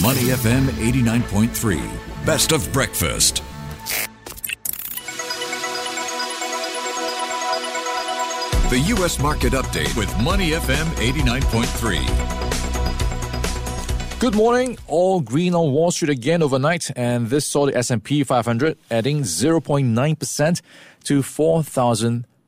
Money FM 89.3. Best of breakfast. The U.S. Market Update with Money FM 89.3. Good morning. All green on Wall Street again overnight, and this saw the S&P 500 adding 0.9% to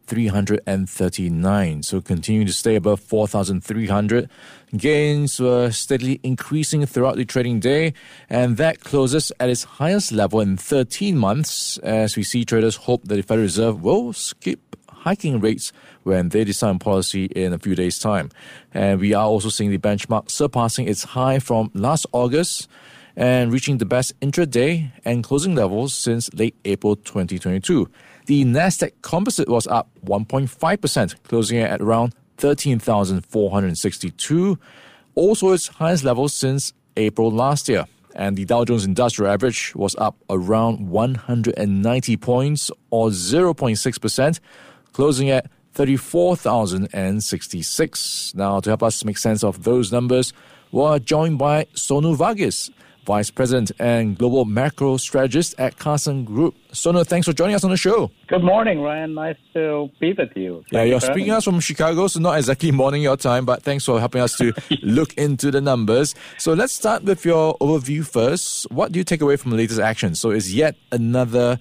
4,339. So continuing to stay above 4,300. Gains were steadily increasing throughout the trading day, and that closes at its highest level in 13 months as we see traders hope that the Federal Reserve will skip hiking rates when they decide policy in a few days' time. And we are also seeing the benchmark surpassing its high from last August and reaching the best intraday and closing levels since late April 2022. The Nasdaq Composite was up 1.5%, closing at around 13,462, also its highest level since April last year. And the Dow Jones Industrial Average was up around 190 points or 0.6%, closing at 34,066. Now, to help us make sense of those numbers, we're joined by Sonu Varghese, Vice President and Global Macro Strategist at Carson Group. Sonu, thanks for joining us on the show. Good morning, Ryan. Nice to be with you. Yeah, you're speaking us from Chicago, so not exactly morning your time, but thanks for helping us to look into the numbers. So let's start with your overview first. What do you take away from the latest action? So it's yet another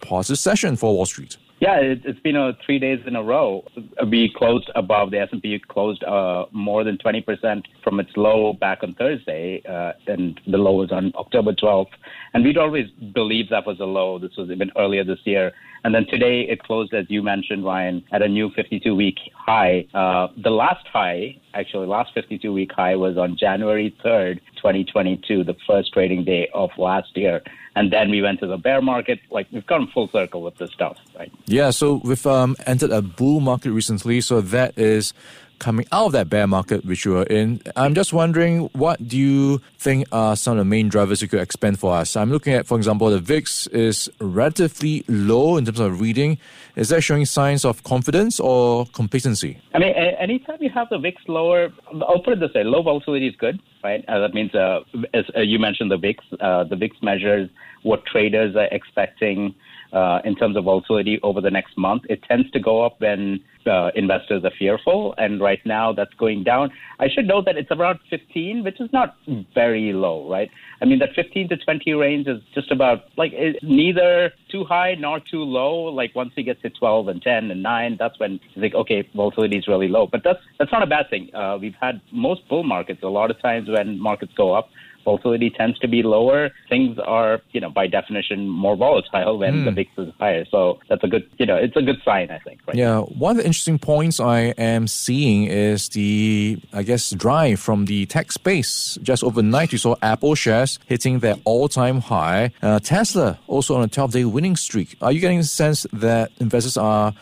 positive session for Wall Street. Yeah, it, has been a three days in a row. We closed above the S&P closed uh, more than 20% from its low back on Thursday, uh, and the low was on October 12th. And we'd always believed that was a low. This was even earlier this year. And then today it closed, as you mentioned, Ryan, at a new 52 week high. Uh, the last high, actually, last 52 week high was on January 3rd, 2022, the first trading day of last year. And then we went to the bear market. Like we've come full circle with this stuff, right? Yeah. So we've um, entered a bull market recently. So that is coming out of that bear market which you were in. I'm just wondering, what do you think are some of the main drivers you could expand for us? I'm looking at, for example, the VIX is relatively low in terms of reading. Is that showing signs of confidence or complacency? I mean, anytime you have the VIX lower, I'll put it this way: low volatility is good, right? Uh, that means, uh, as uh, you mentioned, the VIX, uh, the VIX measures what traders are expecting uh, in terms of volatility over the next month. It tends to go up when uh, investors are fearful, and right now that's going down. I should note that it's around 15, which is not very low, right? I mean, that 15 to 20 range is just about like neither too high nor too low. Like once you get to 12 and 10 and 9, that's when you think, okay, volatility is really low. But that's that's not a bad thing. Uh, we've had most bull markets. A lot of times when markets go up, volatility tends to be lower. Things are, you know, by definition more volatile when mm. the VIX is higher. So that's a good, you know, it's a good sign, I think. Right? Yeah. One of the interesting points I am seeing is the, I guess, drive from the tech space. Just overnight, you saw Apple shares hitting their all-time high. Uh, Tesla also on a 12-day winning streak. Are you getting a sense that investors are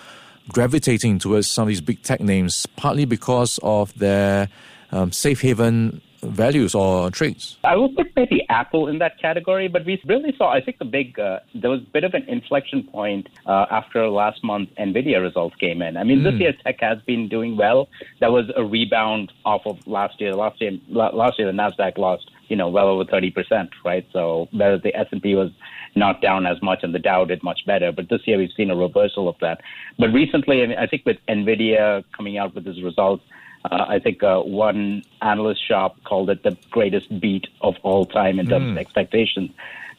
gravitating towards some of these big tech names, partly because of their um, safe haven values or traits? I would put maybe Apple in that category, but we really saw, I think, the big, uh, there was a bit of an inflection point uh, after last month NVIDIA results came in. I mean, mm. this hmm. year tech has been doing well. That was a rebound off of last year. Last year, last year the Nasdaq lost, you know, well over 30%, right? So whereas the S&P was not down as much and the Dow did much better. But this year we've seen a reversal of that. But recently, I, mean, I think with NVIDIA coming out with its results, uh, I think uh, one analyst shop called it the greatest beat of all time in terms mm. of expectations.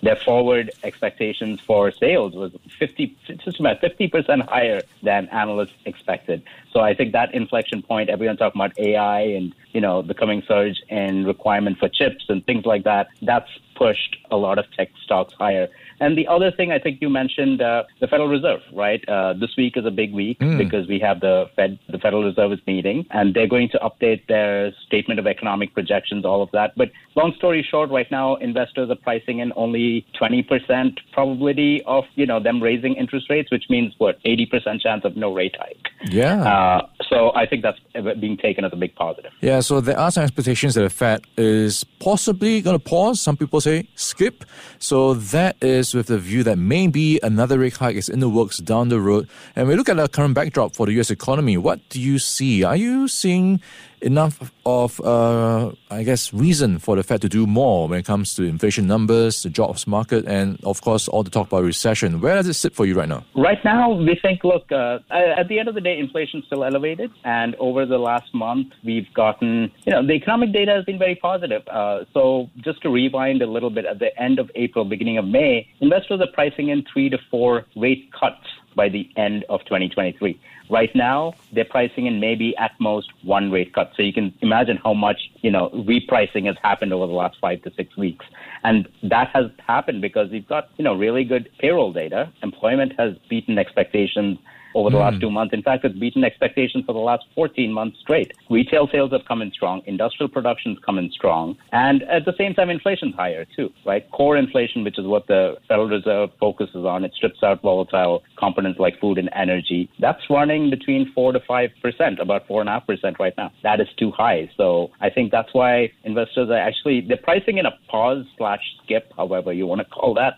Their forward expectations for sales was 50, just about 50% higher than analysts expected. So I think that inflection point, everyone talking about AI and, you know, the coming surge in requirement for chips and things like that, that's pushed a lot of tech stocks higher. And the other thing I think you mentioned, uh, the Federal Reserve, right? Uh, this week is a big week mm. because we have the Fed, the Federal Reserve is meeting, and they're going to update their statement of economic projections, all of that. But long story short, right now investors are pricing in only 20% probability of you know them raising interest rates, which means what 80% chance of no rate hike. Yeah. Uh, so I think that's being taken as a big positive. Yeah. So there are some expectations that the Fed is possibly going to pause. Some people say skip. So that is with the view that maybe another rate hike is in the works down the road. And we look at the current backdrop for the U.S. economy. What do you see? Are you seeing enough of, uh, I guess, reason for the Fed to do more when it comes to inflation numbers, the jobs market, and of course, all the talk about recession. Where does it sit for you right now? Right now, we think, look, uh, at the end of the day, inflation is still elevated. And over the last month, we've gotten, you know, the economic data has been very positive. Uh, so just to rewind a little bit, at the end of April, beginning of May, investors are pricing in three to four rate cuts by the end of 2023. Right now, they're pricing in maybe at most one rate cut. So you can imagine how much, you know, repricing has happened over the last five to six weeks. And that has happened because you've got, you know, really good payroll data. Employment has beaten expectations over the mm. last hmm. two months. In fact, it's beaten expectations for the last 14 months straight. Retail sales have come in strong, industrial production's come in strong, and at the same time, inflation's higher too, right? Core inflation, which is what the Federal Reserve focuses on, it strips out volatile components like food and energy. That's running between four to five percent, about four and a half percent right now. That is too high. So I think that's why investors are actually they're pricing in a pause slash skip, however you want to call that,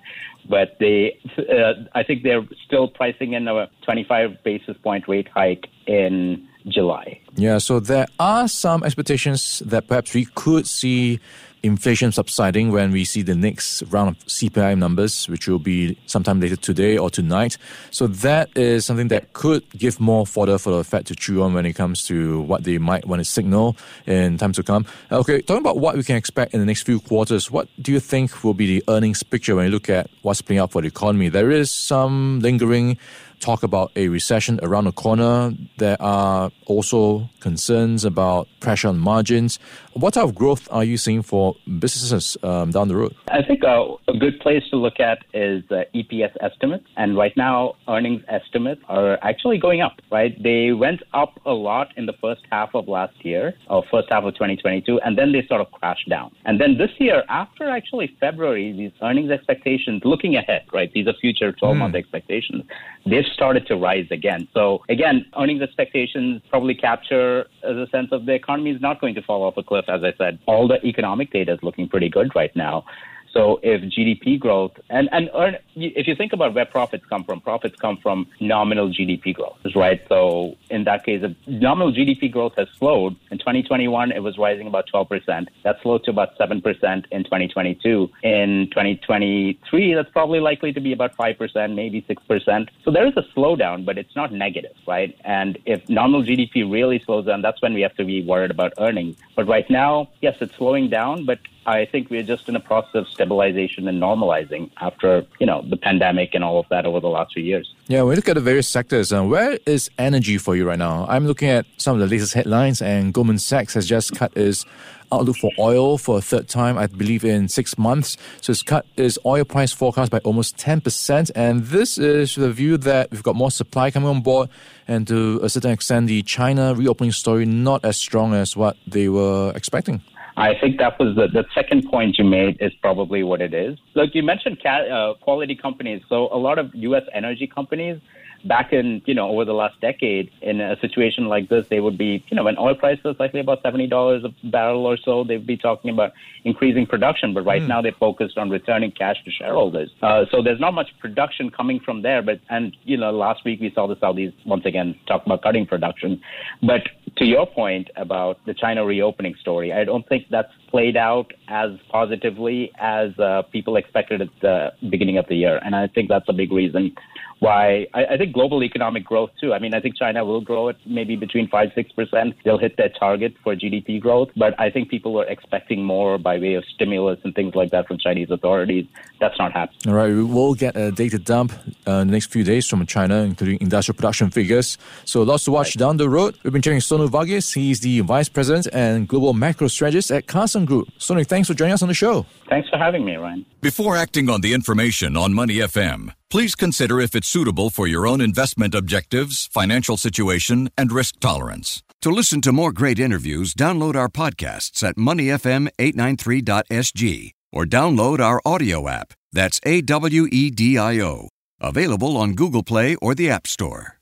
but they, uh, I think they're still pricing in a 25 basis point rate hike in July. Yeah, so there are some expectations that perhaps we could see inflation subsiding when we see the next round of CPI numbers, which will be sometime later today or tonight. So that is something that could give more fodder for the Fed to chew on when it comes to what they might want to signal in time to come. Uh, okay, talking about what we can expect in the next few quarters, what do you think will be the earnings picture when you look at what's playing out for the economy? There is some lingering talk about a recession around the corner. There are also concerns about pressure on margins. What type of growth are you seeing for businesses um, down the road? I think uh, a good place to look at is uh, EPS estimates. And right now, earnings estimates are actually going up, right? They went up a lot in the first half of last year, or first half of 2022, and then they sort of crashed down. And then this year, after actually February, these earnings expectations, looking ahead, right? These are future 12 month mm. expectations. They've started to rise again. So again, earnings expectations probably capture the sense of the economy is not going to fall off a cliff. As I said, all the economic data is looking pretty good right now. So if GDP growth and and earn, if you think about where profits come from, profits come from nominal GDP growth, right? So in that case, if nominal GDP growth has slowed. In 2021, it was rising about 12 percent. That slowed to about seven percent in 2022. In 2023, that's probably likely to be about five percent, maybe six percent. So there is a slowdown, but it's not negative, right? And if nominal GDP really slows down, that's when we have to be worried about earnings. But right now, yes, it's slowing down, but I think we're just in a process of stabilization and normalizing after, you know, the pandemic and all of that over the last few years. Yeah, we look at the various sectors. Uh, where is energy for you right now? I'm looking at some of the latest headlines, and Goldman Sachs has just cut its outlook for oil for a third time, I believe, in six months. So it's cut its oil price forecast by almost 10%. And this is the view that we've got more supply coming on board, and to a certain extent, the China reopening story not as strong as what they were expecting. I think that was the, the second point you made is probably what it is. Look, you mentioned ca- uh, quality companies. So a lot of U.S. energy companies back in, you know, over the last decade, in a situation like this, they would be, you know, when oil prices is likely about $70 a barrel or so, they'd be talking about increasing production. But right mm. now they're focused on returning cash to shareholders. Uh, so there's not much production coming from there. But, and, you know, last week we saw the Saudis once again talk about cutting production. But to your point about the China reopening story, I don't think that's played out as positively as uh, people expected at the beginning of the year. And I think that's a big reason why I, I, think global economic growth too. I mean, I think China will grow at maybe between five six percent. They'll hit their target for GDP growth, but I think people were expecting more by way of stimulus and things like that from Chinese authorities. That's not happening. All right, we will get a data dump uh, in the next few days from China, including industrial production figures. So lots to watch right. down the road. We've been chatting Sonu Varghese. He's the vice president and global macro strategist at Carson Group. Sonu, thanks for joining us on the show. Thanks for having me, Ryan. Before acting on the information on Money FM. Please consider if it's suitable for your own investment objectives, financial situation, and risk tolerance. To listen to more great interviews, download our podcasts at moneyfm893.sg or download our audio app. That's A W E D I O. Available on Google Play or the App Store.